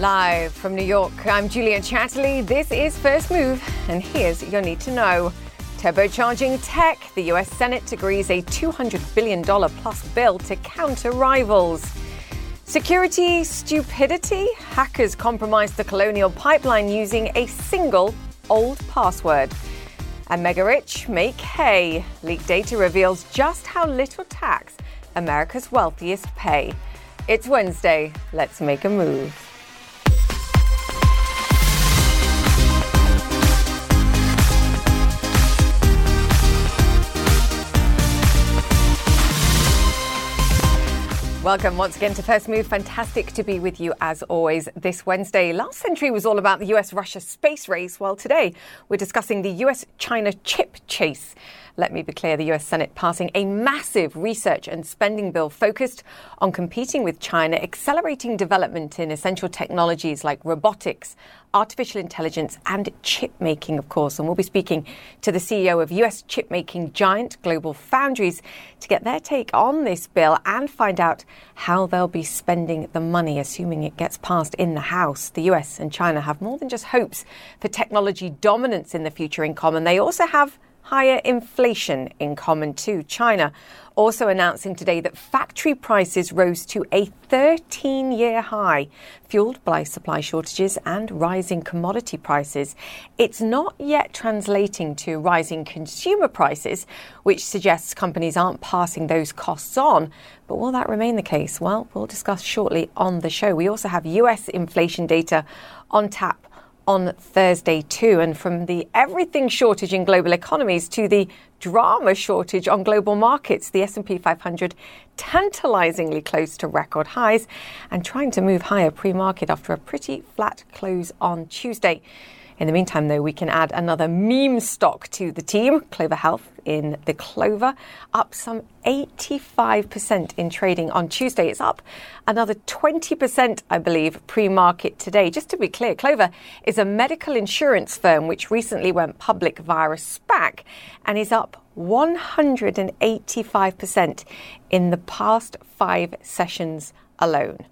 Live from New York, I'm Julia Chatterley. This is First Move, and here's your need to know. Turbocharging tech, the US Senate agrees a $200 billion plus bill to counter rivals. Security stupidity? Hackers compromised the Colonial Pipeline using a single old password. And mega rich make hay. Leaked data reveals just how little tax America's wealthiest pay. It's Wednesday. Let's make a move. Welcome once again to First Move. Fantastic to be with you as always this Wednesday. Last century was all about the US Russia space race. while today we're discussing the US China chip chase. Let me be clear the US Senate passing a massive research and spending bill focused on competing with China, accelerating development in essential technologies like robotics, artificial intelligence, and chip making, of course. And we'll be speaking to the CEO of US chip making giant Global Foundries to get their take on this bill and find out how they'll be spending the money, assuming it gets passed in the House. The US and China have more than just hopes for technology dominance in the future in common, they also have higher inflation in common too. China also announcing today that factory prices rose to a 13 year high, fueled by supply shortages and rising commodity prices. It's not yet translating to rising consumer prices, which suggests companies aren't passing those costs on. But will that remain the case? Well, we'll discuss shortly on the show. We also have US inflation data on tap on Thursday too. And from the everything shortage in global economies to the drama shortage on global markets, the S&P 500 tantalizingly close to record highs and trying to move higher pre-market after a pretty flat close on Tuesday. In the meantime, though, we can add another meme stock to the team, Clover Health in the Clover, up some 85% in trading on Tuesday. It's up another 20%, I believe, pre market today. Just to be clear, Clover is a medical insurance firm which recently went public via a SPAC and is up 185% in the past five sessions alone.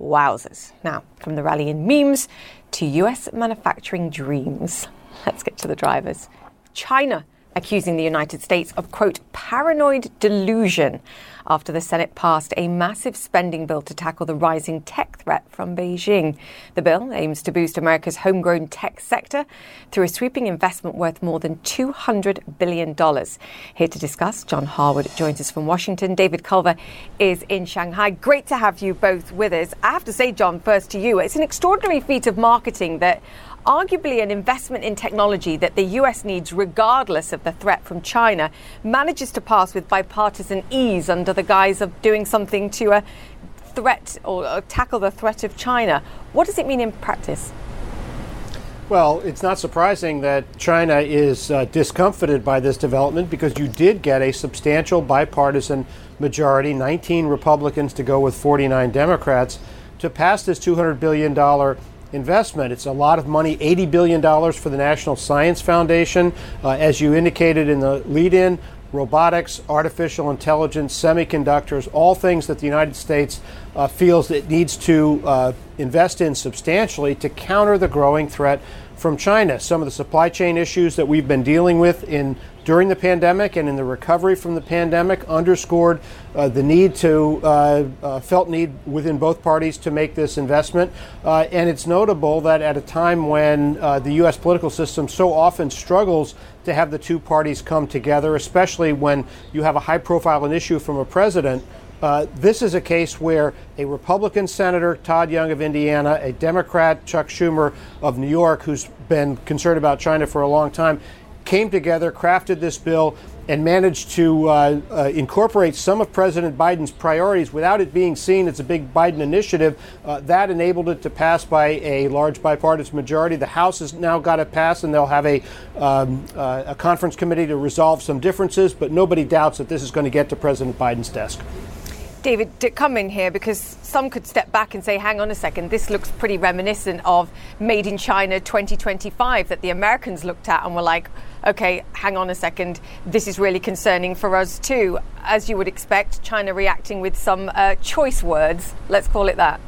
Wowzers. Now, from the rally in memes to US manufacturing dreams. Let's get to the drivers. China accusing the United States of, quote, paranoid delusion after the Senate passed a massive spending bill to tackle the rising tech threat from Beijing. The bill aims to boost America's homegrown tech sector through a sweeping investment worth more than $200 billion. Here to discuss, John Harwood joins us from Washington. David Culver is in Shanghai. Great to have you both with us. I have to say, John, first to you, it's an extraordinary feat of marketing that arguably an investment in technology that the US needs, regardless of the threat from China, manages to pass with bipartisan ease under the guise of doing something to a threat or, or tackle the threat of China. What does it mean in practice? Well, it's not surprising that China is uh, discomfited by this development because you did get a substantial bipartisan majority, 19 Republicans to go with 49 Democrats, to pass this $200 billion investment. It's a lot of money, $80 billion for the National Science Foundation. Uh, as you indicated in the lead in, robotics, artificial intelligence, semiconductors, all things that the United States uh, feels it needs to uh, invest in substantially to counter the growing threat from China. Some of the supply chain issues that we've been dealing with in during the pandemic and in the recovery from the pandemic underscored uh, the need to uh, uh, felt need within both parties to make this investment. Uh, and it's notable that at a time when uh, the U.S. political system so often struggles to have the two parties come together, especially when you have a high-profile issue from a president. Uh, this is a case where a Republican Senator, Todd Young of Indiana, a Democrat, Chuck Schumer of New York, who's been concerned about China for a long time, came together, crafted this bill, and managed to uh, uh, incorporate some of President Biden's priorities without it being seen as a big Biden initiative. Uh, that enabled it to pass by a large bipartisan majority. The House has now got it passed, and they'll have a, um, uh, a conference committee to resolve some differences, but nobody doubts that this is going to get to President Biden's desk. David, come in here because some could step back and say, hang on a second, this looks pretty reminiscent of Made in China 2025 that the Americans looked at and were like, okay, hang on a second, this is really concerning for us too. As you would expect, China reacting with some uh, choice words, let's call it that.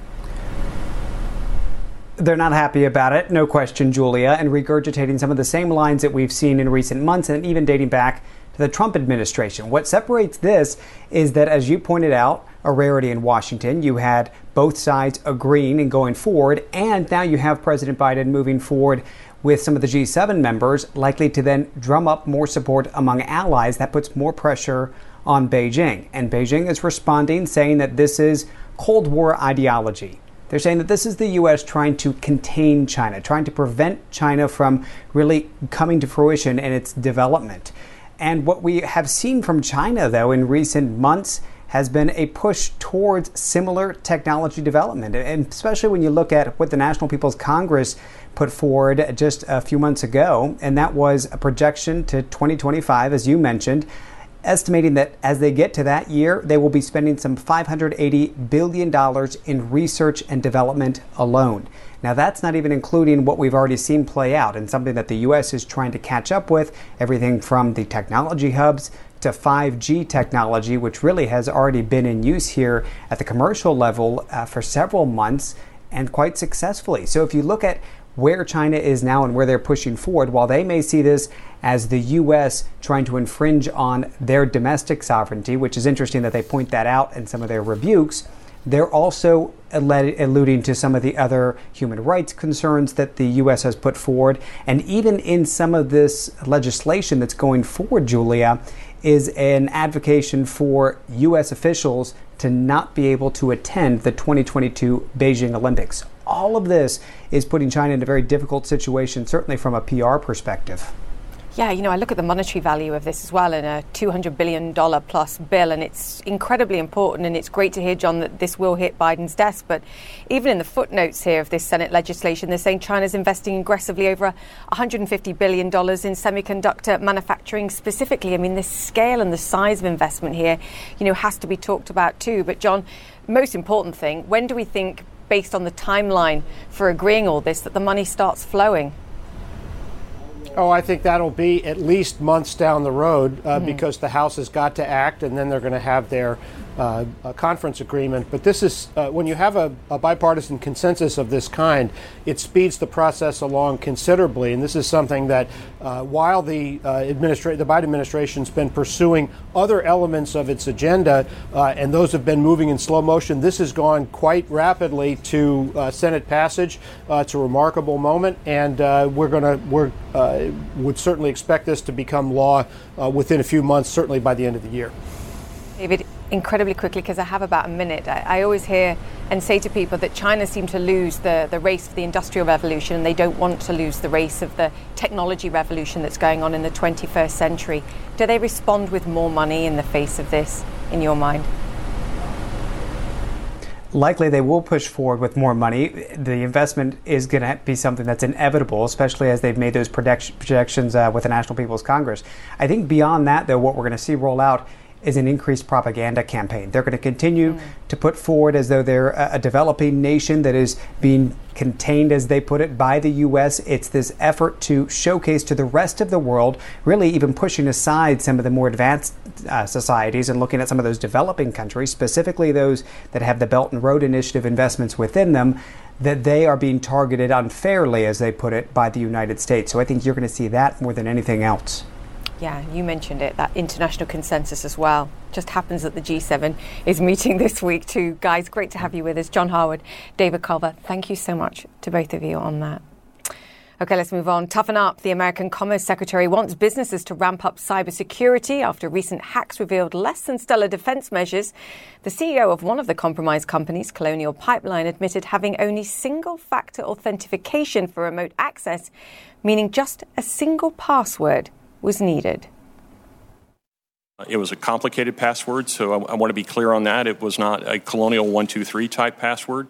They're not happy about it, no question, Julia, and regurgitating some of the same lines that we've seen in recent months and even dating back to the Trump administration. What separates this is that, as you pointed out, a rarity in Washington. You had both sides agreeing and going forward, and now you have President Biden moving forward with some of the G7 members, likely to then drum up more support among allies. That puts more pressure on Beijing. And Beijing is responding, saying that this is Cold War ideology. They're saying that this is the U.S. trying to contain China, trying to prevent China from really coming to fruition in its development. And what we have seen from China, though, in recent months has been a push towards similar technology development. And especially when you look at what the National People's Congress put forward just a few months ago, and that was a projection to 2025, as you mentioned, estimating that as they get to that year, they will be spending some $580 billion in research and development alone. Now, that's not even including what we've already seen play out and something that the U.S. is trying to catch up with everything from the technology hubs to 5G technology, which really has already been in use here at the commercial level uh, for several months and quite successfully. So, if you look at where China is now and where they're pushing forward, while they may see this as the U.S. trying to infringe on their domestic sovereignty, which is interesting that they point that out in some of their rebukes, they're also alluding to some of the other human rights concerns that the U.S. has put forward. And even in some of this legislation that's going forward, Julia, is an advocacy for U.S. officials to not be able to attend the 2022 Beijing Olympics. All of this is putting China in a very difficult situation, certainly from a PR perspective. Yeah, you know, I look at the monetary value of this as well in a $200 billion plus bill, and it's incredibly important. And it's great to hear, John, that this will hit Biden's desk. But even in the footnotes here of this Senate legislation, they're saying China's investing aggressively over $150 billion in semiconductor manufacturing specifically. I mean, the scale and the size of investment here, you know, has to be talked about too. But, John, most important thing, when do we think, based on the timeline for agreeing all this, that the money starts flowing? Oh, I think that'll be at least months down the road uh, mm-hmm. because the House has got to act, and then they're going to have their uh, conference agreement. But this is uh, when you have a, a, bipartisan consensus of this kind, it speeds the process along considerably. And this is something that, uh, while the uh, administra- the Biden administration's been pursuing other elements of its agenda, uh, and those have been moving in slow motion, this has gone quite rapidly to Senate passage. it's a remarkable moment, and we're going to we're uh, would certainly expect this to become law uh, within a few months, certainly by the end of the year. David, incredibly quickly, because I have about a minute, I, I, always hear and say to people that China seemed to lose the, the race of the Industrial Revolution and they don't want to lose the race of the technology revolution that's going on in the 21st century. Do they respond with more money in the face of this, in your mind? likely they will push forward with more money. The investment is going to be something that's inevitable, especially as they've made those projections uh, with the National People's Congress. I think beyond that, though, what we're going to see roll out is an increased propaganda campaign. They're going to continue mm. to put forward as though they're a, developing nation that is being contained, as they put it, by the U.S. It's this effort to showcase to the rest of the world, really even pushing aside some of the more advanced uh, societies and looking at some of those developing countries, specifically those that have the Belt and Road Initiative investments within them. That they are being targeted unfairly, as they put it, by the United States. So I think you're going to see that more than anything else. Yeah, you mentioned it, that international consensus as well. Just happens that the G7 is meeting this week too. Guys, great to have you with us. John Harwood, David Culver, thank you so much to both of you on that. Okay, let's move on. Toughen up. The American Commerce Secretary wants businesses to ramp up cybersecurity after recent hacks revealed less than stellar defense measures. The CEO of one of the compromised companies, Colonial Pipeline, admitted having only single factor authentication for remote access, meaning just a single password was needed. Uh, it was a complicated password, so I, I want to be clear on that. It was not a colonial 123 type password.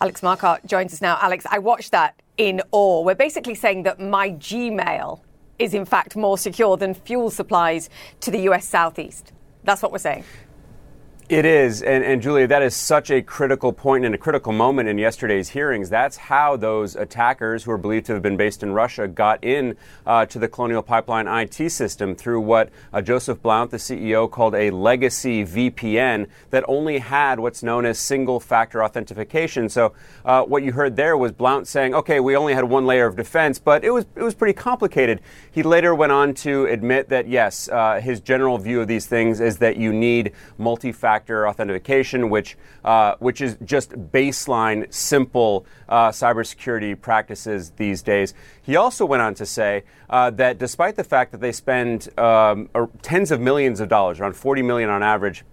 Alex Marquardt joins us now. Alex, I watched that in awe. We're basically saying that my Gmail is in fact more secure than fuel supplies to the US Southeast. That's what we're saying. It is, and, and, Julia, that is such a critical point and a critical moment in yesterday's hearings. That's how those attackers, who are believed to have been based in Russia, got in uh, to the Colonial Pipeline IT system through what uh, Joseph Blount, the CEO, called a legacy VPN that only had what's known as single-factor authentication. So, uh, what you heard there was Blount saying, "Okay, we only had one layer of defense, but it was it was pretty complicated." He later went on to admit that yes, uh, his general view of these things is that you need multi-factor factor authentication, which, uh, which is just baseline, simple uh, cybersecurity practices these days. He also went on to say uh, that despite the fact that they spend um, tens of millions of dollars, around 40 million on average,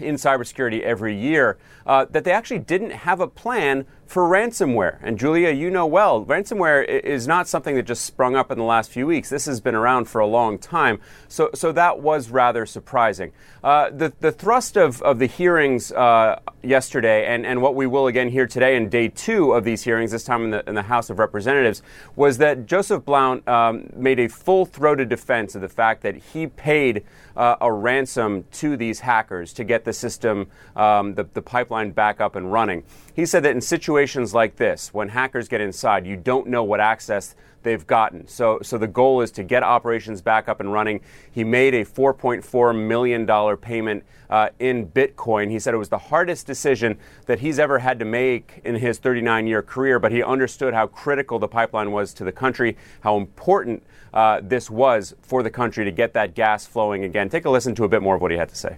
in cybersecurity every year, uh, that they actually didn't have a plan for ransomware. And Julia, you know well, ransomware is not something that just sprung up in the last few weeks. This has been around for a long time. So, so that was rather surprising. Uh, the, the thrust of, of the hearings uh, yesterday, and, and what we will again hear today in day two of these hearings, this time in the, in the House of Representatives, was that Joseph Blount um, made a full throated defense of the fact that he paid uh, a ransom to these hackers to get the system, um, the, the pipeline back up and running. He said that in situations like this, when hackers get inside, you don't know what access they've gotten. So, so the goal is to get operations back up and running. He made a $4.4 million payment uh, in Bitcoin. He said it was the hardest decision that he's ever had to make in his 39 year career, but he understood how critical the pipeline was to the country, how important uh, this was for the country to get that gas flowing again. Take a listen to a bit more of what he had to say.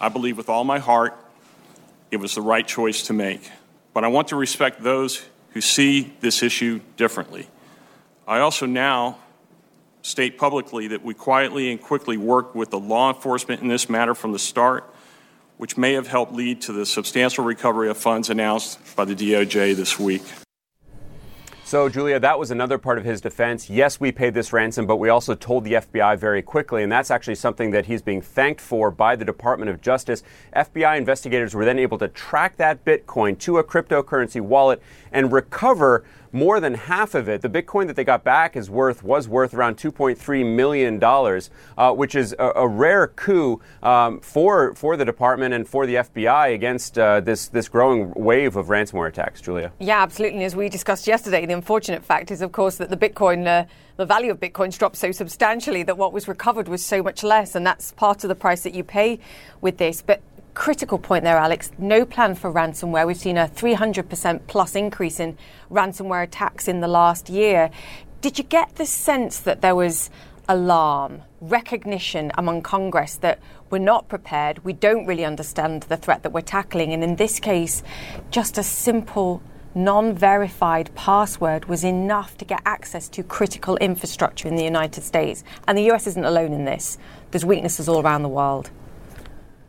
I believe with all my heart it was the right choice to make. But I want to respect those who see this issue differently. I also now state publicly that we quietly and quickly worked with the law enforcement in this matter from the start, which may have helped lead to the substantial recovery of funds announced by the DOJ this week. So, Julia, that was another part of his defense. Yes, we paid this ransom, but we also told the FBI very quickly, and that's actually something that he's being thanked for by the Department of Justice. FBI investigators were then able to track that Bitcoin to a cryptocurrency wallet and recover more than half of it. The Bitcoin that they got back is worth was worth around 2.3 million dollars, uh, which is a, a rare coup um, for for the department and for the FBI against uh, this this growing wave of ransomware attacks. Julia. Yeah, absolutely. As we discussed yesterday, the unfortunate fact is, of course, that the Bitcoin. Uh, the value of Bitcoin's dropped so substantially that what was recovered was so much less, and that's part of the price that you pay with this. But critical point there, Alex. No plan for ransomware. We've seen a 300% plus increase in ransomware attacks in the last year. Did you get the sense that there was alarm, recognition among Congress that we're not prepared, we don't really understand the threat that we're tackling, and in this case, just a simple non verified password was enough to get access to critical infrastructure in the United States. And the US isn't alone in this, there's weaknesses all around the world.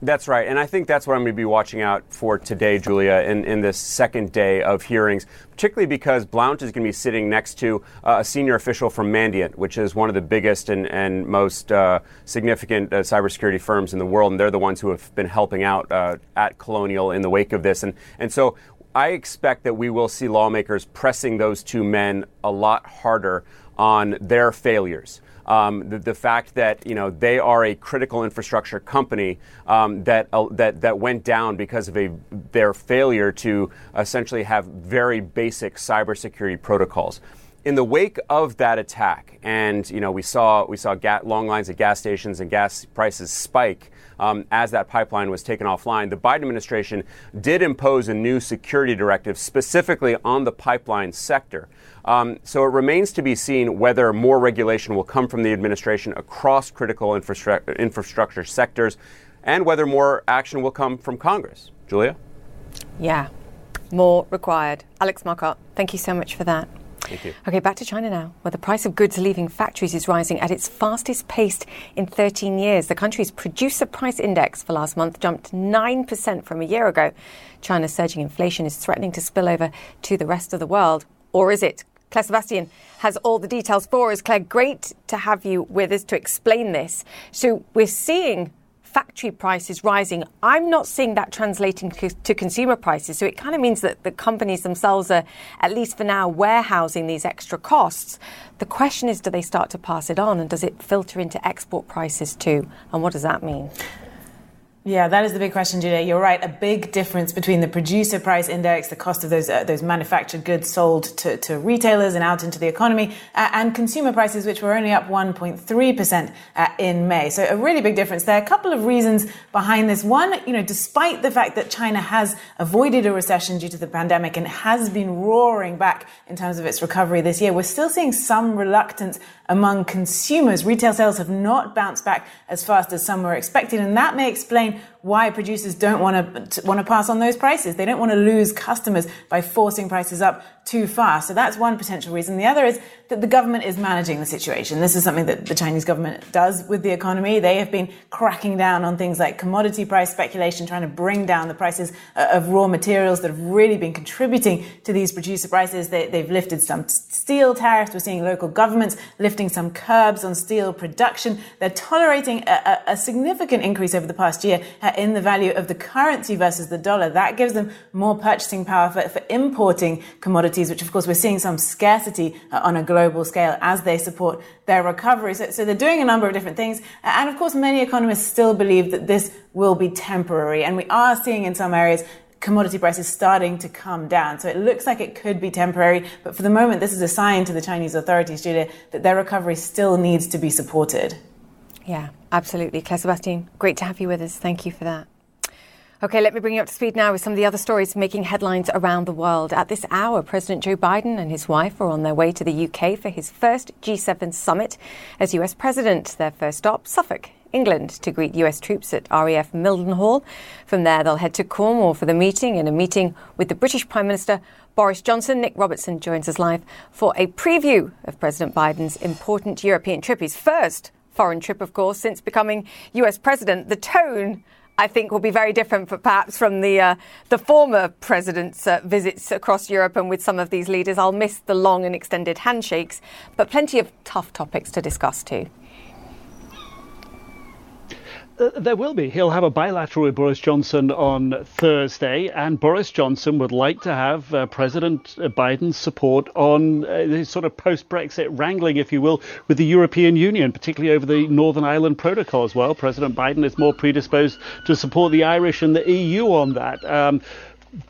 That's right. And I think that's what I'm going to be watching out for today, Julia, in, in this second day of hearings, particularly because Blount is going to be sitting next to uh, a senior official from Mandiant, which is one of the biggest and, and most uh, significant uh, cybersecurity firms in the world. And they're the ones who have been helping out uh, at Colonial in the wake of this. And, and so I expect that we will see lawmakers pressing those two men a lot harder on their failures um, the, the, fact that you know they are a critical infrastructure company um, that uh, that that went down because of a their failure to essentially have very basic cybersecurity protocols. In the wake of that attack, and you know we saw we saw ga- long lines at gas stations and gas prices spike um, as that pipeline was taken offline. The Biden administration did impose a new security directive specifically on the pipeline sector. Um, so it remains to be seen whether more regulation will come from the administration across critical infrastru- infrastructure sectors and whether more action will come from Congress. Julia? Yeah, more required. Alex Marquardt, thank you so much for that. Thank you. Okay, back to China now, where the price of goods leaving factories is rising at its fastest pace in 13 years. The country's producer price index for last month jumped 9% from a year ago. China's surging inflation is threatening to spill over to the rest of the world. Or is it? Claire Sebastian has all the details for us. Claire, great to have you with us to explain this. So we're seeing factory prices rising. I'm not seeing that translating to consumer prices. So it kind of means that the companies themselves are, at least for now, warehousing these extra costs. The question is, do they start to pass it on and does it filter into export prices too? And what does that mean? Yeah, that is the big question, Julia. You're right. A big difference between the producer price index, the cost of those uh, those manufactured goods sold to, to retailers and out into the economy, uh, and consumer prices, which were only up 1.3 percent uh, in May. So a really big difference there. A couple of reasons behind this. One, you know, despite the fact that China has avoided a recession due to the pandemic and has been roaring back in terms of its recovery this year, we're still seeing some reluctance among consumers. Retail sales have not bounced back as fast as some were expected, and that may explain why producers don't want to want to pass on those prices. They don't want to lose customers by forcing prices up too fast. So that's one potential reason. The other is that the government is managing the situation. This is something that the Chinese government does with the economy. They have been cracking down on things like commodity price speculation, trying to bring down the prices uh, of raw materials that have really been contributing to these producer prices. They, have lifted some steel tariffs. We're seeing local governments lifting some curbs on steel production. They're tolerating a, a, a significant increase over the past year uh, in the value of the currency versus the dollar. That gives them more purchasing power for, for importing commodities, which of course we're seeing some scarcity uh, on a global scale as they support their recovery. So, so they're doing a number of different things. And of course, many economists still believe that this will be temporary. And we are seeing in some areas commodity prices starting to come down. So it looks like it could be temporary, but for the moment, this is a sign to the Chinese authorities, Julia, that their recovery still needs to be supported. Yeah, absolutely. Claire Sebastian, great to have you with us. Thank you for that. Okay, let me bring you up to speed now with some of the other stories making headlines around the world. At this hour, President Joe Biden and his wife are on their way to the UK for his first G7 summit as US president. Their first stop, Suffolk, England, to greet US troops at RAF Mildenhall. From there, they'll head to Cornwall for the meeting and a meeting with the British Prime Minister Boris Johnson. Nic Robertson joins us live for a preview of President Biden's important European trip. His first foreign trip, of course, since becoming US president. The tone I think will be very different, for, perhaps, from the uh, the former president's uh, visits across Europe and with some of these leaders. I'll miss the long and extended handshakes, but plenty of tough topics to discuss too. Uh, there will be. He'll have a bilateral with Boris Johnson on Thursday, and Boris Johnson would like to have uh, President Biden's support on uh, his sort of post Brexit wrangling, if you will, with the European Union, particularly over the Northern Ireland Protocol as well. President Biden is more predisposed to support the Irish and the EU on that. Um,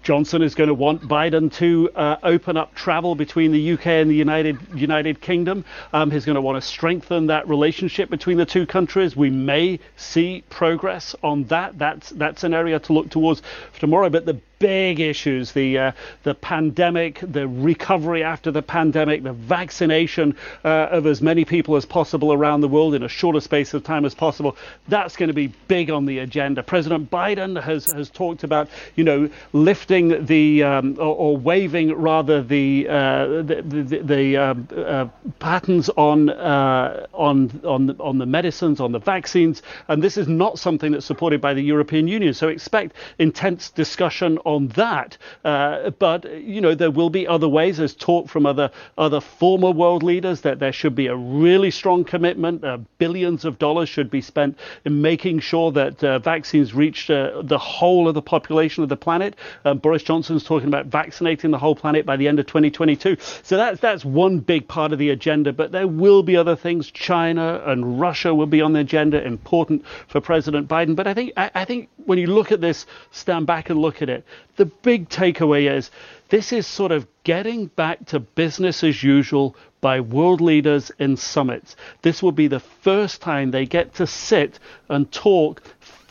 Johnson is going to want Biden to uh, open up travel between the UK and the United United Kingdom. Um, he's going to want to strengthen that relationship between the two countries. We may see progress on that. That's that's an area to look towards tomorrow. But the big issues the uh, the pandemic, the recovery after the pandemic, the vaccination uh, of as many people as possible around the world in a shorter space of time as possible. That's going to be big on the agenda. President Biden has has talked about you know lifting the um, or, or, waiving rather the uh, the the, the um, uh, patents on uh, on on the, on the medicines on the vaccines, and this is not something that's supported by the European Union. So expect intense discussion on on that. Uh, but you know there will be other ways. There's talk from other other former world leaders that there should be a really strong commitment. Uh, billions of dollars should be spent in making sure that uh, vaccines reach uh, the whole of the population of the planet. Um, Boris Johnson's talking about vaccinating the whole planet by the end of 2022. So that's that's one big part of the agenda. But there will be other things. China and Russia will be on the agenda, important for President Biden. But I think I, I think when you look at this, stand back and look at it the big takeaway is this is sort of getting back to business as usual by world leaders in summits. This will be the first time they get to sit and talk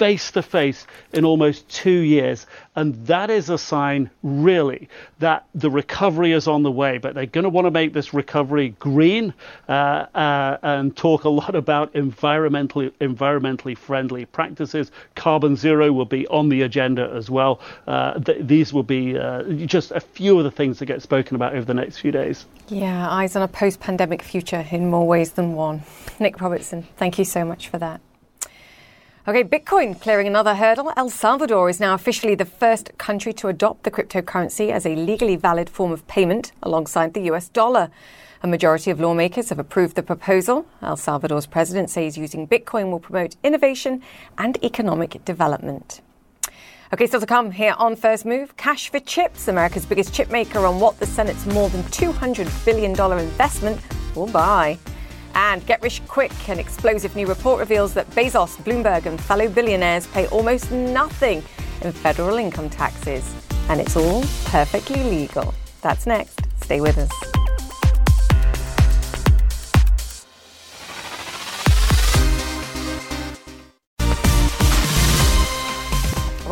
face to face in almost two years. And that is a sign, really, that the recovery is on the way. But they're going to want to make this recovery green uh, uh, and talk a lot about environmentally, environmentally friendly practices. Carbon zero will be on the agenda as well. Uh, th- these will be uh, just a few of the things that get spoken about over the next few days. Yeah, eyes on a post pandemic future in more ways than one. Nic Robertson, thank you so much for that. Okay, Bitcoin clearing another hurdle. El Salvador is now officially the first country to adopt the cryptocurrency as a legally valid form of payment alongside the US dollar. A majority of lawmakers have approved the proposal. El Salvador's president says using Bitcoin will promote innovation and economic development. Okay, still to come here on First Move. Cash for chips, America's biggest chip maker, on what the Senate's more than $200 billion investment will buy. And get rich quick, an explosive new report reveals that Bezos, Bloomberg, and fellow billionaires pay almost nothing in federal income taxes. And it's all perfectly legal. That's next. Stay with us.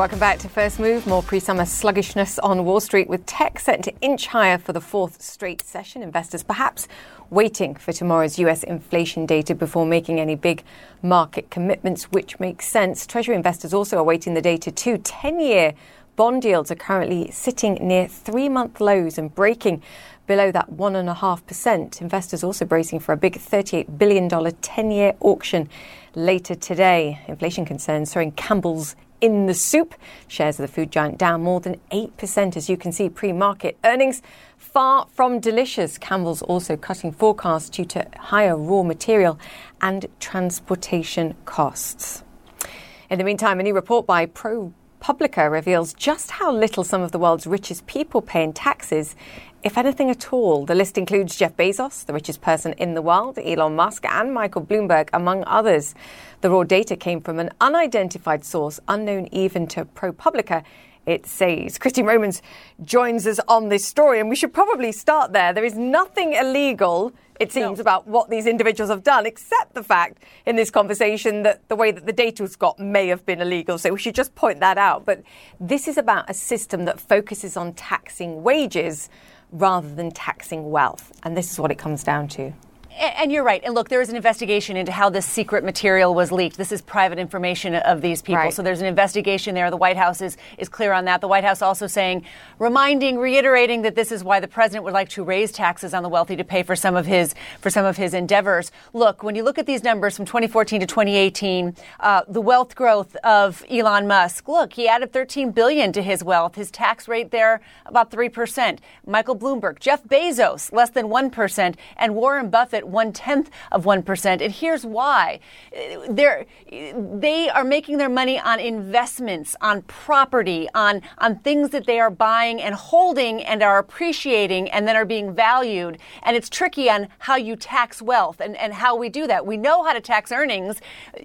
Welcome back to First Move. More pre summer sluggishness on Wall Street with tech set to inch higher for the fourth straight session. Investors perhaps waiting for tomorrow's US inflation data before making any big market commitments, which makes sense. Treasury investors also awaiting the data too. 10 year bond yields are currently sitting near three month lows and breaking below that 1.5%. Investors also bracing for a big $38 billion 10 year auction later today. Inflation concerns throwing Campbell's in the soup. Shares of the food giant down more than 8%, as you can see, pre market earnings. Far from delicious. Campbell's also cutting forecasts due to higher raw material and transportation costs. In the meantime, a new report by ProPublica reveals just how little some of the world's richest people pay in taxes if anything at all. The list includes Jeff Bezos, the richest person in the world, Elon Musk, and Michael Bloomberg, among others. The raw data came from an unidentified source, unknown even to ProPublica. It says Christine Romans joins us on this story, and we should probably start there. There is nothing illegal, it seems, no. about what these individuals have done, except the fact in this conversation that the way that the data was got may have been illegal. So we should just point that out. But this is about a system that focuses on taxing wages rather than taxing wealth. And this is what it comes down to. And you're right. And look, there is an investigation into how this secret material was leaked. This is private information of these people. Right. So there's an investigation there. The White House is, is clear on that. The White House also saying, reminding, reiterating that this is why the president would like to raise taxes on the wealthy to pay for some of his for some of his endeavors. Look, when you look at these numbers from 2014 to 2018, uh, the wealth growth of Elon Musk. Look, he added 13 billion to his wealth. His tax rate there about three percent. Michael Bloomberg, Jeff Bezos, less than one percent, and Warren Buffett one tenth of 1%. And here's why. They're, they are making their money on investments, on property, on, on things that they are buying and holding and are appreciating and then are being valued. And it's tricky on how you tax wealth and, and how we do that. We know how to tax earnings.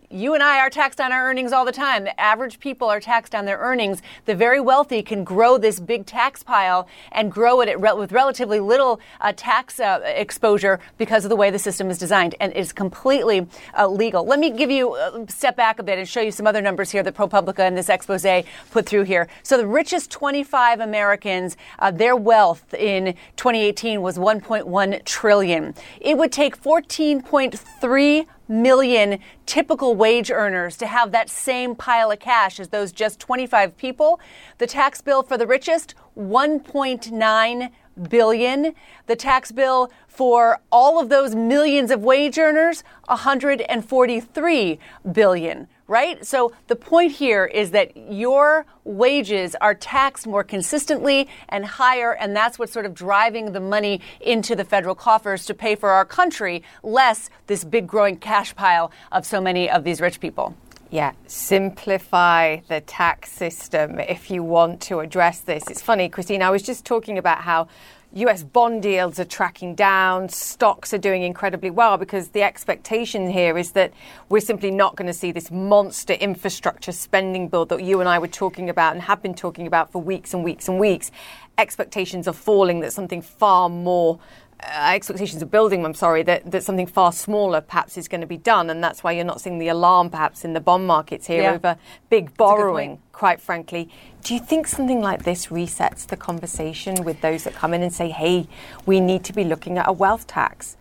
You and I are taxed on our earnings all the time. The average people are taxed on their earnings. The very wealthy can grow this big tax pile and grow it re- with relatively little uh, tax uh, exposure because of the way the system is designed and is completely uh, legal. Let me give you a uh, step back a bit and show you some other numbers here that ProPublica and this expose put through here. So the richest 25 Americans, uh, their wealth in 2018 was 1.1 trillion. It would take 14.3 million typical wage earners to have that same pile of cash as those just 25 people. The tax bill for the richest, 1.9 billion. The tax bill for all of those millions of wage earners, 143 billion, right? So the point here is that your wages are taxed more consistently and higher, and that's what's sort of driving the money into the federal coffers to pay for our country, less this big growing cash pile of so many of these rich people. Yeah, simplify the tax system if you want to address this. It's funny, Christine, I was just talking about how US bond yields are tracking down, stocks are doing incredibly well because the expectation here is that we're simply not going to see this monster infrastructure spending bill that you and I were talking about and have been talking about for weeks and weeks and weeks. Expectations are falling that something far more Uh, expectations are building, I'm sorry, that, that something far smaller perhaps is going to be done. And that's why you're not seeing the alarm perhaps in the bond markets here yeah. over big borrowing, quite frankly. Do you think something like this resets the conversation with those that come in and say, hey, we need to be looking at a wealth tax?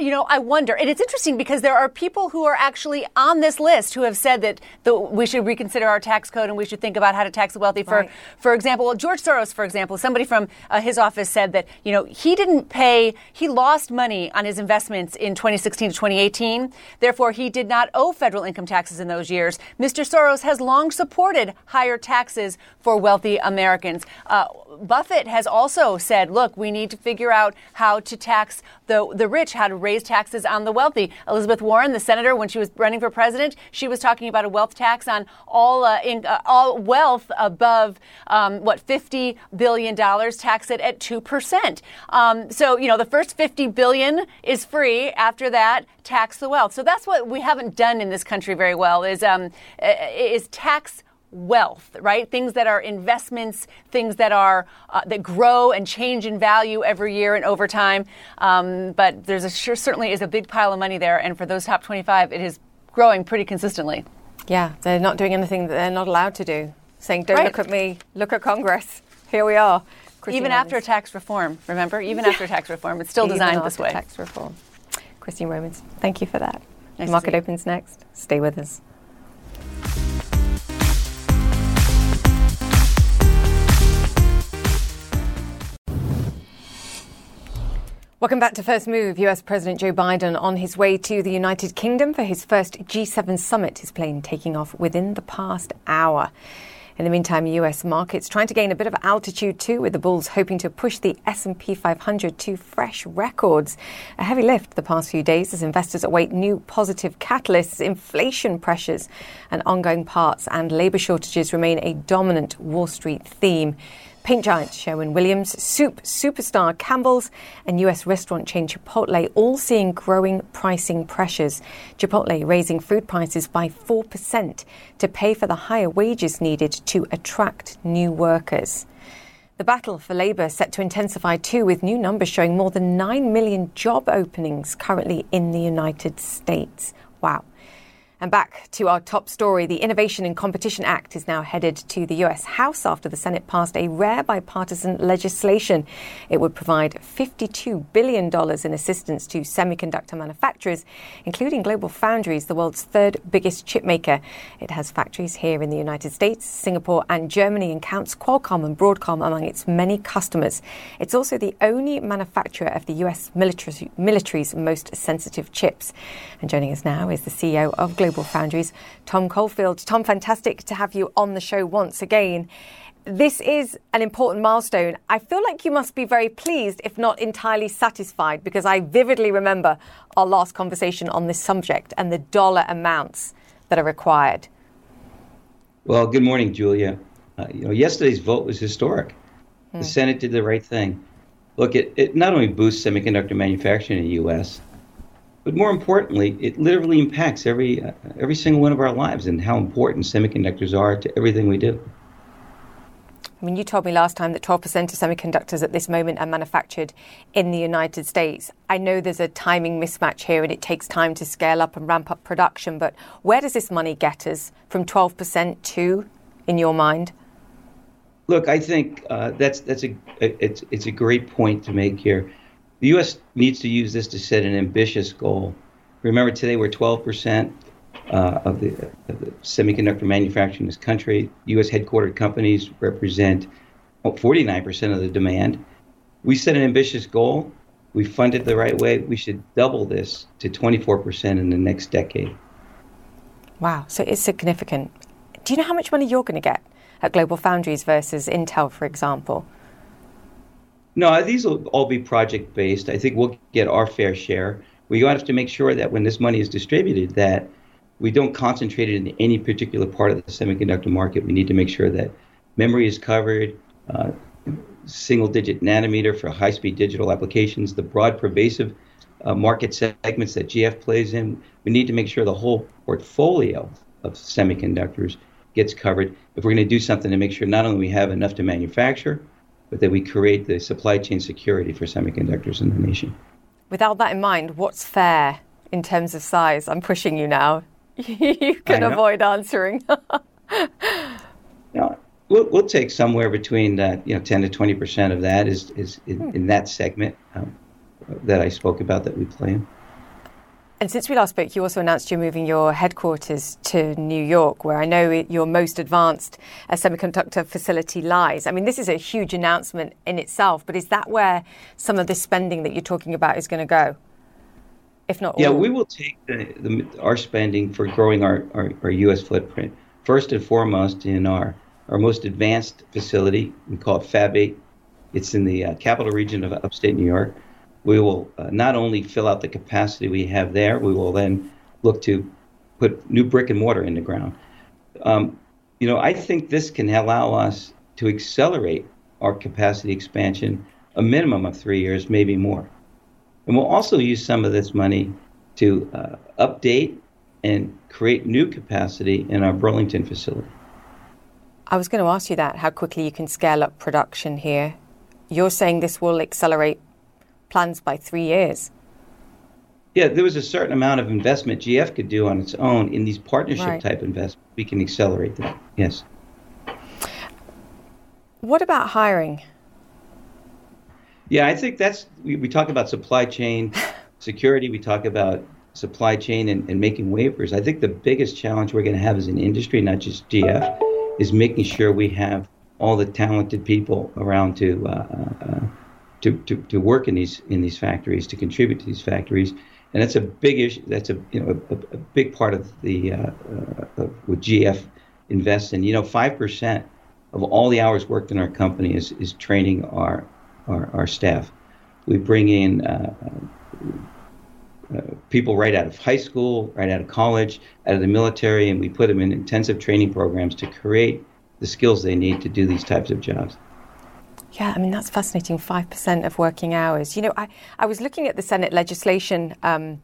You know, I wonder, and it's interesting because there are people who are actually on this list who have said that the, we should reconsider our tax code and we should think about how to tax the wealthy. For, right. for example, George Soros, for example, somebody from uh, his office said that you know he didn't pay, he lost money on his investments in 2016 to 2018. Therefore, he did not owe federal income taxes in those years. Mr. Soros has long supported higher taxes for wealthy Americans. Uh, Buffett has also said, look, we need to figure out how to tax the, the rich, how to raise taxes on the wealthy. Elizabeth Warren, the senator, when she was running for president, she was talking about a wealth tax on all, uh, in, uh, all wealth above, um, what, $50 billion, tax it at 2%. Um, so, you know, the first 50 billion is free. After that, tax the wealth. So that's what we haven't done in this country very well is, um, is tax wealth, right? Things that are investments, things that are uh, that grow and change in value every year and over time. Um, but there's a sure certainly is a big pile of money there, and for those top 25, it is growing pretty consistently. Yeah, they're not doing anything that they're not allowed to do. Saying, "Don't right. look at me, look at Congress." Here we are. Even after tax reform, remember? Even yeah. after tax reform, it's still Even designed this way. Tax reform. Christine Romans, thank you for that. Nice Market opens next. Stay with us. Welcome back to First Move. US President Joe Biden on his way to the United Kingdom for his first G7 summit, his plane taking off within the past hour. In the meantime, US markets trying to gain a bit of altitude too, with the bulls hoping to push the S&P 500 to fresh records. A heavy lift the past few days as investors await new positive catalysts. Inflation pressures and ongoing parts and labor shortages remain a dominant Wall Street theme. Paint giant Sherwin Williams, soup superstar Campbell's, and US restaurant chain Chipotle all seeing growing pricing pressures. Chipotle raising food prices by 4% to pay for the higher wages needed to attract new workers. The battle for labour set to intensify too, with new numbers showing more than 9 million job openings currently in the United States. Wow. And back to our top story. The Innovation and Competition Act is now headed to the US House after the Senate passed a rare bipartisan legislation. It would provide $52 billion in assistance to semiconductor manufacturers, including Global Foundries, the world's third biggest chip maker. It has factories here in the United States, Singapore, and Germany, and counts Qualcomm and Broadcom among its many customers. It's also the only manufacturer of the US military, military's most sensitive chips. And joining us now is the CEO of Global Global Foundries, Tom Caulfield. Tom, fantastic to have you on the show once again. This is an important milestone. I feel like you must be very pleased, if not entirely satisfied, because I vividly remember our last conversation on this subject and the dollar amounts that are required. Well, good morning, Julia. Uh, you know, yesterday's vote was historic. Hmm. The Senate did the right thing. Look, it, it not only boosts semiconductor manufacturing in the U.S., but more importantly, it literally impacts every uh, every single one of our lives and how important semiconductors are to everything we do. I mean, you told me last time that 12% of semiconductors at this moment are manufactured in the United States. I know there's a timing mismatch here and it takes time to scale up and ramp up production, but where does this money get us from 12% to, in your mind? Look, I think uh, that's that's a it's it's a great point to make here. The U.S. needs to use this to set an ambitious goal. Remember, today we're 12% uh, of, the, of, the, semiconductor manufacturing in this country. U.S. headquartered companies represent 49% of the demand. We set an ambitious goal. We fund it the right way. We should double this to 24% in the next decade. Wow, so it's significant. Do you know how much money you're going to get at Global Foundries versus Intel, for example? No, these will all be project based. I think we'll get our fair share. We have to make sure that when this money is distributed, that we don't concentrate it in any particular part of the semiconductor market. We need to make sure that memory is covered, uh, single digit nanometer for high speed digital applications, the broad pervasive uh, market segments that GF plays in. We need to make sure the whole portfolio of semiconductors gets covered if we're going to do something to make sure not only we have enough to manufacture, but that we create the supply chain security for semiconductors in the nation. Without that in mind, what's fair in terms of size? I'm pushing you now. you can avoid answering. no, we'll, we'll take somewhere between you know 10 to 20 percent of that is is in, hmm. in that segment. Um, that I spoke about that we play in. And since we last spoke, you also announced you're moving your headquarters to New York, where I know your most advanced uh, semiconductor facility lies. I mean, this is a huge announcement in itself, but is that where some of the spending that you're talking about is going to go? If not, yeah, all? we will take the, the, our spending for growing our, our, our, U.S. footprint first and foremost in our, our most advanced facility. We call it Fab 8. It's in the uh, capital region of upstate New York we will uh, not only fill out the capacity we have there, we will then look to put new brick and mortar in the ground. Um, you know, I think this can allow us to accelerate our capacity expansion a minimum of three years, maybe more. And we'll also use some of this money to uh, update and create new capacity in our Burlington facility. I was going to ask you that, how quickly you can scale up production here. You're saying this will accelerate plans by three years. Yeah, there was a certain amount of investment GF could do on its own in these partnership right. type investments. We can accelerate that. Yes. What about hiring? Yeah, I think that's we, we talk about supply chain security. We talk about supply chain and, and making wafers. I think the biggest challenge we're going to have as an industry, not just GF, is making sure we have all the talented people around to uh, uh, to, to, to work in these in these factories, to contribute to these factories, and that's a big issue. That's a you know a, a big part of the uh, uh, of what GF invests in. You know, five percent of all the hours worked in our company is is training our our, our staff. We bring in. Uh, uh, people right out of high school, right out of college, out of the military, and we put them in intensive training programs to create the skills they need to do these types of jobs. Yeah, I mean, that's fascinating 5% of working hours. You know, I, I was looking at the Senate legislation um,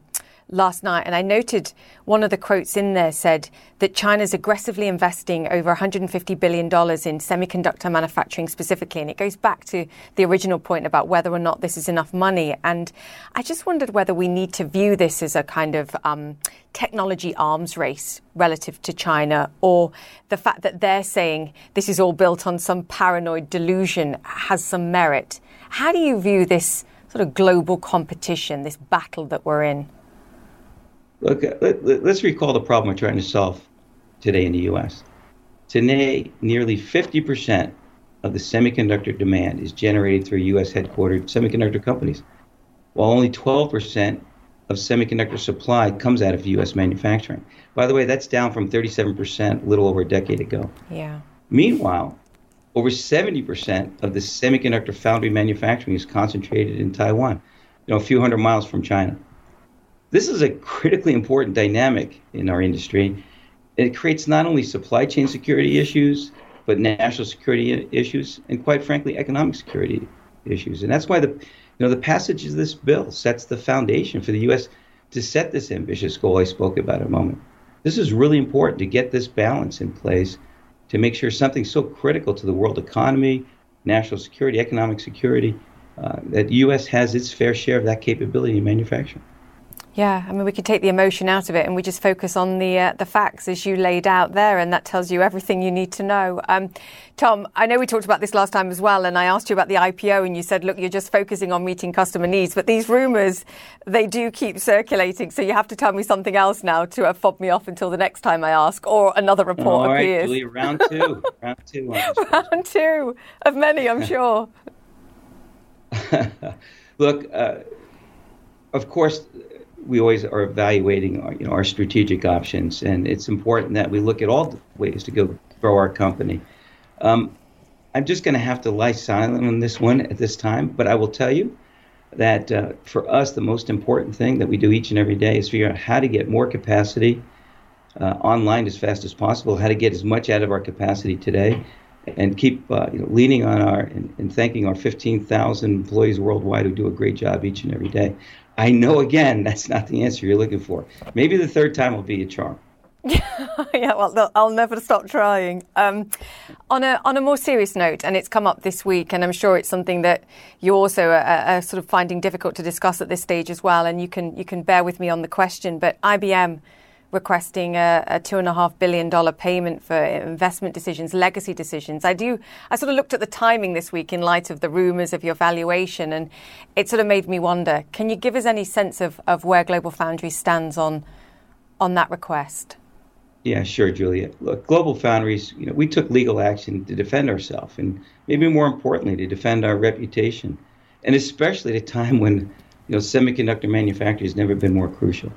last night, and I noted one of the quotes in there said that China's aggressively investing over $150 billion in semiconductor manufacturing specifically. And it goes back to the original point about whether or not this is enough money. And I just wondered whether we need to view this as a kind of um, technology arms race relative to China, or the fact that they're saying this is all built on some paranoid delusion has some merit. How do you view this sort of global competition, this battle that we're in? Look, let, us recall the problem we're trying to solve today in the U.S. Today, nearly 50% of the semiconductor demand is generated through U.S. headquartered semiconductor companies, while only 12% of semiconductor supply comes out of U.S. manufacturing. By the way, that's down from 37% a little over a decade ago. Yeah. Meanwhile, over 70% of the semiconductor foundry manufacturing is concentrated in Taiwan, you know, a few hundred miles from China. This is a critically important dynamic in our industry. It creates not only supply chain security issues, but national security issues, and quite frankly, economic security issues. And that's why the, you know, the passage of this bill sets the foundation for the U.S. to set this ambitious goal I spoke about a moment. This is really important to get this balance in place to make sure something so critical to the world economy, national security, economic security, uh, that U.S. has its fair share of that capability in manufacturing. Yeah, I mean, we could take the emotion out of it and we just focus on the uh, the facts as you laid out there, and that tells you everything you need to know. Um, Tom, I know we talked about this last time as well, and I asked you about the IPO, and you said, look, you're just focusing on meeting customer needs, but these rumours, they do keep circulating, so you have to tell me something else now to uh, fob me off until the next time I ask, or another report All right, appears. Julia, round two, round two, round two of many, I'm sure. look, uh, of course we always are evaluating our, you know, our strategic options, and it's important that we look at all ways to go grow our company. Um, I'm just going to have to lie silent on this one at this time, but I will tell you that uh, for us, the most important thing that we do each and every day is figure out how to get more capacity uh, online as fast as possible, how to get as much out of our capacity today, and keep uh, you know, leaning on our and, and thanking our 15,000 employees worldwide who do a great job each and every day. I know again that's not the answer you're looking for. Maybe the third time will be a charm. yeah, well, I'll never stop trying. Um, on a on a more serious note, and it's come up this week, and I'm sure it's something that you also are, are, sort of finding difficult to discuss at this stage as well. And you can you can bear with me on the question, but IBM requesting a, a two and a half billion dollar payment for investment decisions, legacy decisions. I do. I sort of looked at the timing this week in light of the rumours of your valuation, and it sort of made me wonder. Can you give us any sense of, of where Global Foundries stands on on that request? Yeah, sure, Julia. Look, Global Foundries, you know, we took legal action to defend ourselves, and maybe more importantly, to defend our reputation, and especially at a time when, you know, semiconductor manufacturing has never been more crucial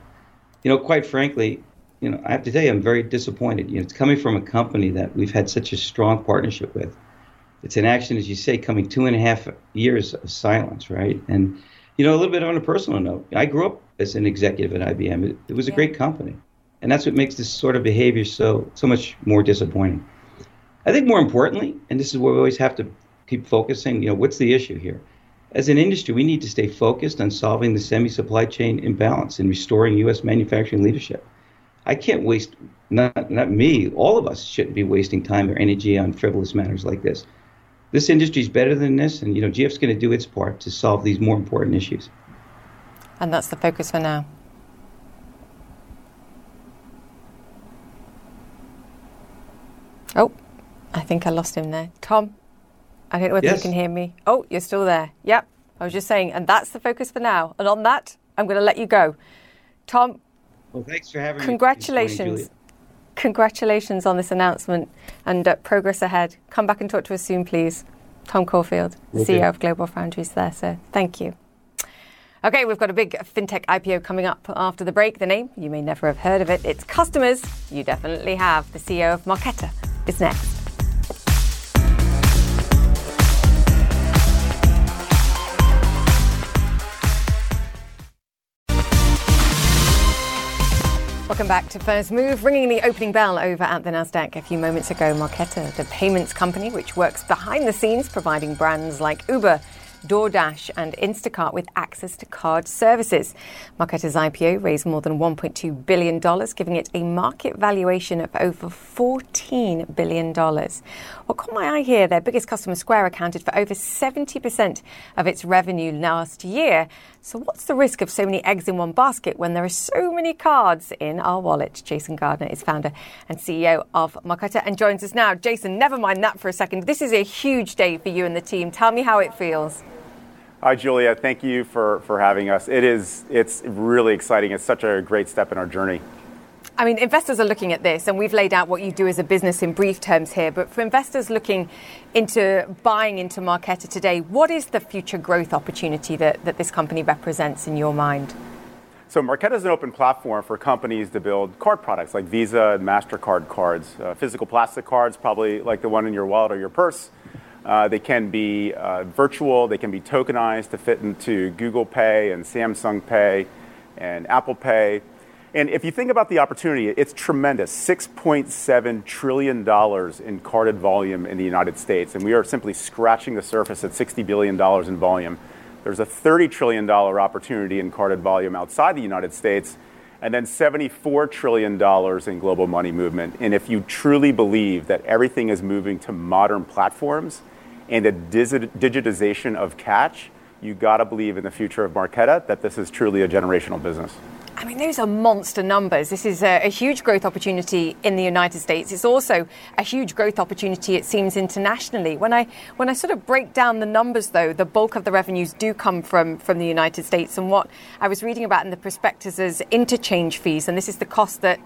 you know, quite frankly, you know, I have to tell you, I'm very disappointed. You know, it's coming from a company that we've had such a strong partnership with. It's an action, as you say, coming two and a half years of silence, right? And, you know, a little bit on a personal note, I grew up as an executive at IBM. It, it was a yeah. great company. And that's what makes this sort of behavior so, so much more disappointing. I think more importantly, and this is where we always have to keep focusing, you know, what's the issue here? as an industry, we need to stay focused on solving the semi supply chain imbalance and restoring U.S. manufacturing leadership. I can't waste, not, not me, all of us shouldn't be wasting time or energy on frivolous matters like this. This industry is better than this, and you know, GF's going to do its part to solve these more important issues. And that's the focus for now. Oh, I think I lost him there. Tom, I don't know whether yes. you can hear me. Oh, you're still there. Yep. I was just saying, and that's the focus for now. And on that, I'm going to let you go. Tom. Well, thanks for having congratulations. me. Congratulations. Congratulations on this announcement and uh, progress ahead. Come back and talk to us soon, please. Tom Caulfield, the CEO of Global Foundries, there, so thank you. Okay, we've got a big fintech IPO coming up after the break. The name, you may never have heard of it. It's customers, you definitely have. The CEO of Marqeta is next. Welcome back to First Move. Ringing the opening bell over at the Nasdaq a few moments ago, Marqeta, the payments company which works behind the scenes, providing brands like Uber DoorDash, and Instacart with access to card services. Marqeta's IPO raised more than $1.2 billion, giving it a market valuation of over $14 billion. What caught my eye here, their biggest customer, Square, accounted for over 70% of its revenue last year. So, what's the risk of so many eggs in one basket when there are so many cards in our wallet? Jason Gardner is founder and CEO of Marqeta and joins us now. Jason, never mind that for a second. This is a huge day for you and the team. Tell me how it feels. Hi, Julia. Thank you for, for having us. It is it's really exciting. It's such a great step in our journey. I mean, investors are looking at this, and we've laid out what you do as a business in brief terms here. But for investors looking into buying into Marqeta today, what is the future growth opportunity that, that this company represents in your mind? So, Marqeta is an open platform for companies to build card products like Visa and MasterCard cards, uh, physical plastic cards, probably like the one in your wallet or your purse uh, they can be uh, virtual, they can be tokenized to fit into Google Pay and Samsung Pay and Apple Pay. And if you think about the opportunity, it's tremendous $6.7 trillion in carded volume in the United States. And we are simply scratching the surface at $60 billion in volume. There's a $30 trillion opportunity in carded volume outside the United States, and then $74 trillion in global money movement. And if you truly believe that everything is moving to modern platforms, and the digitization of cash, you got to believe in the future of Marqeta that this is truly a generational business. I mean, those are monster numbers. This is a, a, huge growth opportunity in the United States. It's also a huge growth opportunity, it seems, internationally. When I when I sort of break down the numbers, though, the bulk of the revenues do come from from the United States. And what I was reading about in the prospectus is interchange fees, and this is the cost that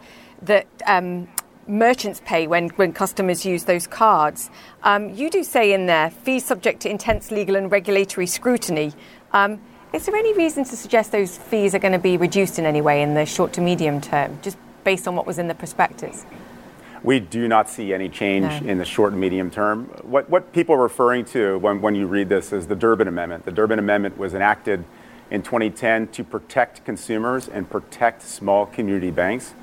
that um, merchants pay when, when customers use those cards. Um, you do say in there fees subject to intense legal and regulatory scrutiny. Um, is there any reason to suggest those fees are going to be reduced in any way in the short to medium term, just based on what was in the prospectus? We do not see any change no. in the short and medium term. What, what people are referring to when, when you read this is the Durbin Amendment. The Durbin Amendment was enacted in 2010 to protect consumers and protect small community banks.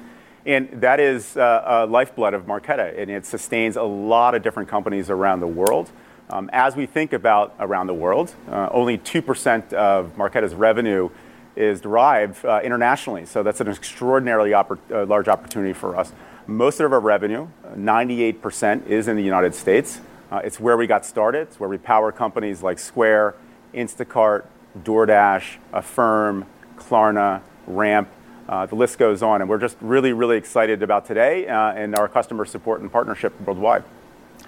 And that is uh, a lifeblood of Marqeta, and it sustains a lot of different companies around the world. Um, as we think about around the world, uh, only 2% of Marqeta's revenue is derived uh, internationally. So that's an extraordinarily oppor- uh, large opportunity for us. Most of our revenue, 98%, is in the United States. Uh, it's where we got started. It's where we power companies like Square, Instacart, DoorDash, Affirm, Klarna, Ramp, Uh, the list goes on, and we're just really, really excited about today uh, and our customer support and partnership worldwide.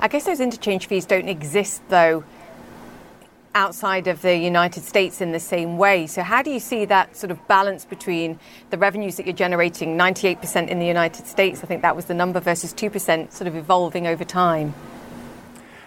I guess those interchange fees don't exist, though, outside of the United States in the same way. So, how do you see that sort of balance between the revenues that you're generating, 98% in the United States, I think that was the number, versus 2%, sort of evolving over time?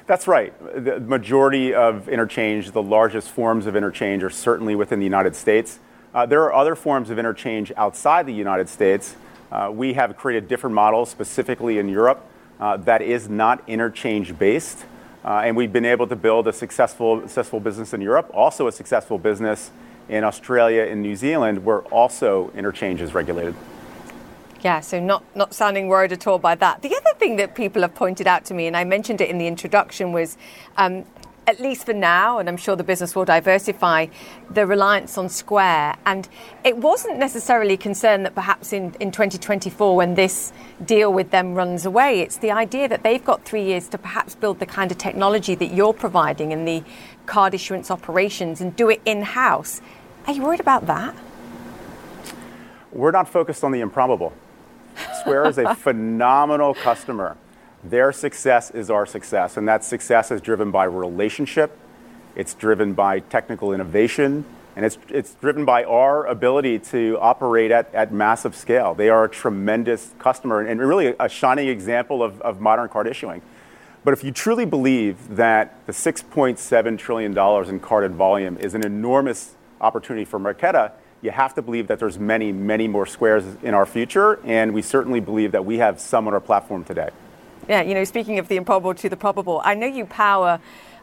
That's right. The majority of interchange, the largest forms of interchange, are certainly within the United States. Uh, there are other forms of interchange outside the United States. Uh, we have created different models specifically in Europe uh, that is not interchange based. Uh, and we've been able to build a successful, successful business in Europe, also a successful business in Australia and New Zealand, where also interchange is regulated. Yeah, so not, not sounding worried at all by that. The other thing that people have pointed out to me, and I mentioned it in the introduction, was um, at least for now, and I'm sure the business will diversify, the reliance on Square. And it wasn't necessarily concerned that perhaps in, in 2024, when this deal with them runs away, it's the idea that they've got three years to perhaps build the kind of technology that you're providing in the card issuance operations and do it in house. Are you worried about that? We're not focused on the improbable. Square is a phenomenal customer. Their success is our success, and that success is driven by relationship, it's driven by technical innovation, and it's, it's driven by our ability to operate at, at massive scale. They are a tremendous customer and really a shining example of, of modern card issuing. But if you truly believe that the $6.7 trillion in carded volume is an enormous opportunity for Marqeta, you have to believe that there's many, many more squares in our future, and we certainly believe that we have some on our platform today. Yeah, you know, speaking of the improbable to the probable, I know you power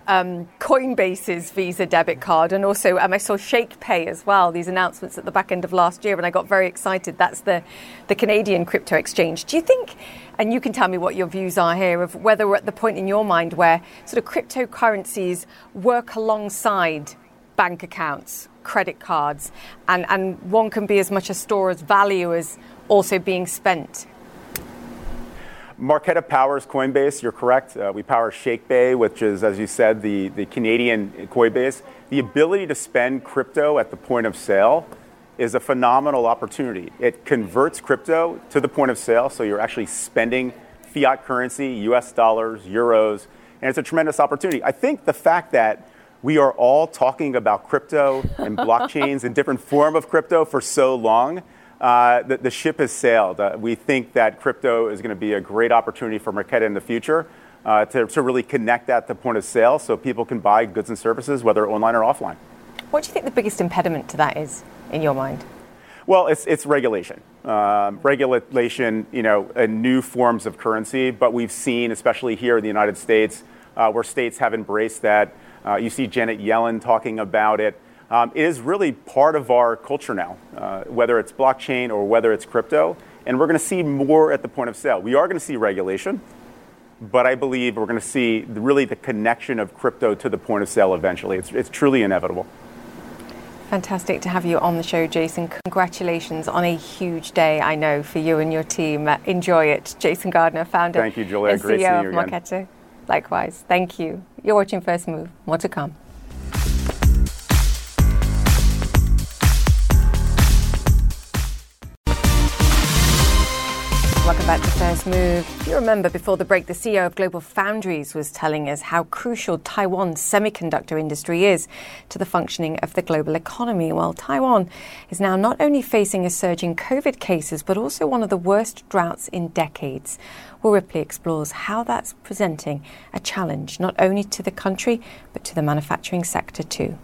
um, Coinbase's Visa debit card, and also um, I saw ShakePay as well. These announcements at the back end of last year, and I got very excited. That's the the Canadian crypto exchange. Do you think? And you can tell me what your views are here of whether we're at the point in your mind where sort of cryptocurrencies work alongside bank accounts, credit cards, and, and one can be as much a store as value as also being spent Marqeta powers Coinbase, you're correct. Uh, we power ShakePay, which is, as you said, the, the Canadian Coinbase. The ability to spend crypto at the point of sale is a phenomenal opportunity. It converts crypto to the point of sale, so you're actually spending fiat currency, US dollars, euros, and it's a tremendous opportunity. I think the fact that we are all talking about crypto and blockchains and different form of crypto for so long uh, the, the, ship has sailed. Uh, we think that crypto is going to be a great opportunity for Marqeta in the future uh, to, to really connect that to point of sale so people can buy goods and services, whether online or offline. What do you think the biggest impediment to that is, in your mind? Well, it's, it's regulation. Um, regulation, you know, and new forms of currency, but we've seen, especially here in the United States, uh, where states have embraced that. Uh, you see Janet Yellen talking about it um, is really part of our culture now, uh, whether it's blockchain or whether it's crypto. And we're going to see more at the point of sale. We are going to see regulation, but I believe we're going to see really the connection of crypto to the point of sale eventually. It's, it's truly inevitable. Fantastic to have you on the show, Jason. Congratulations on a huge day, I know, for you and your team. Uh, enjoy it. Jason Gardner, founder Thank you, Julia. and Great CEO of Marqeta. Likewise. Thank you. You're watching First Move. More to come. Welcome back to First Move. If you remember before the break, the CEO of Global Foundries was telling us how crucial Taiwan's semiconductor industry is to the functioning of the global economy. Well, Taiwan is now not only facing a surge in COVID cases, but also one of the worst droughts in decades. Will Ripley explores how that's presenting a challenge not only to the country, but to the manufacturing sector too.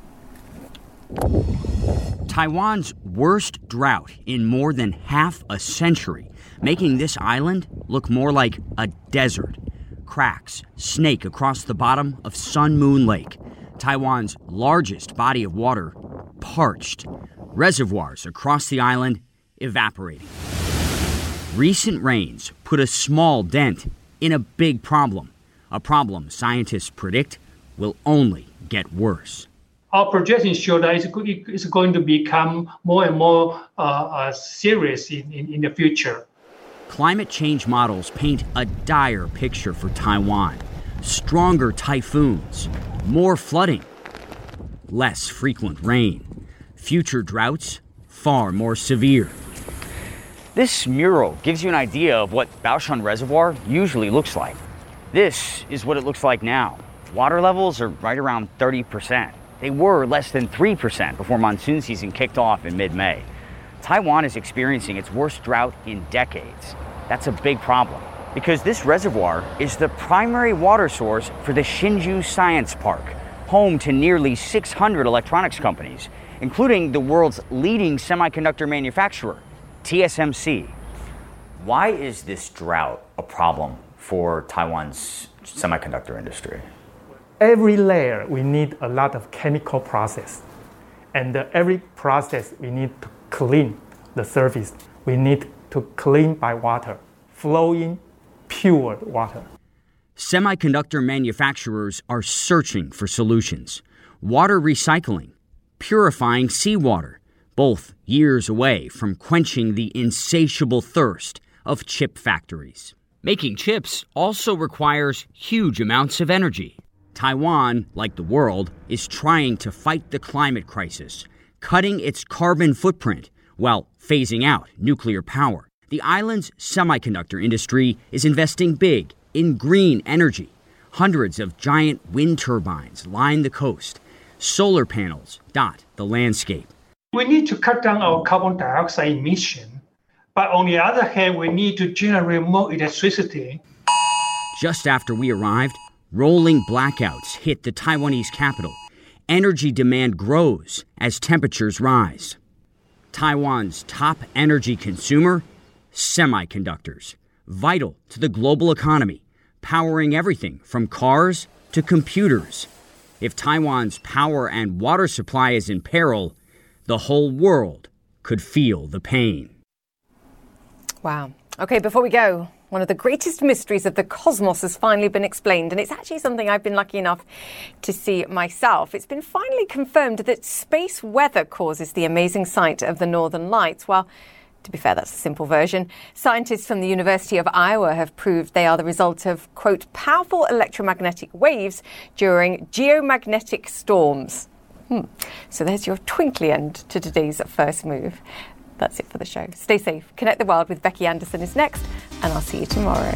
Taiwan's worst drought in more than half a century making this island look more like a desert. Cracks snake across the bottom of Sun Moon Lake, Taiwan's largest body of water, parched. Reservoirs across the island evaporating. Recent rains put a small dent in a big problem, a problem scientists predict will only get worse our projections show that it's, going to become more and more uh, uh, serious in, in, in, the future climate change models paint a dire picture for Taiwan stronger typhoons, more flooding, less frequent rain, future droughts far more severe. This mural gives you an idea of what Baoshan Reservoir usually looks like. This is what it looks like now. Water levels are right around 30%. They were less than 3% before monsoon season kicked off in mid May. Taiwan is experiencing its worst drought in decades. That's a big problem because this reservoir is the primary water source for the Hsinchu Science Park, home to nearly 600 electronics companies, including the world's leading semiconductor manufacturer, TSMC. Why is this drought a problem for Taiwan's semiconductor industry? every layer we need a lot of chemical process and every process we need to clean the surface. We need to clean by water flowing pure water. Semiconductor manufacturers are searching for solutions. Water recycling purifying seawater both years away from quenching the insatiable thirst of chip factories. Making chips also requires huge amounts of energy. Taiwan, like the world, is trying to fight the climate crisis, cutting its carbon footprint while phasing out nuclear power. The island's semiconductor industry is investing big in green energy. Hundreds of giant wind turbines line the coast. Solar panels dot the landscape. We need to cut down our carbon dioxide emission, but on the other hand, we need to generate more electricity. Just after we arrived, Rolling blackouts hit the Taiwanese capital. Energy demand grows as temperatures rise. Taiwan's top energy consumer? Semiconductors, vital to the global economy, powering everything from cars to computers. If Taiwan's power and water supply is in peril, the whole world could feel the pain. Wow. Okay, before we go, one of the greatest mysteries of the cosmos has finally been explained, and it's actually something I've been lucky enough to see myself. It's been finally confirmed that space weather causes the amazing sight of the northern lights. Well, to be fair, that's a simple version. Scientists from the University of Iowa have proved they are the result of, quote, powerful electromagnetic waves during geomagnetic storms. Hmm. So there's your twinkly end to today's first move. That's it for the show. Stay safe. Connect the World with Becky Anderson is next, and I'll see you tomorrow.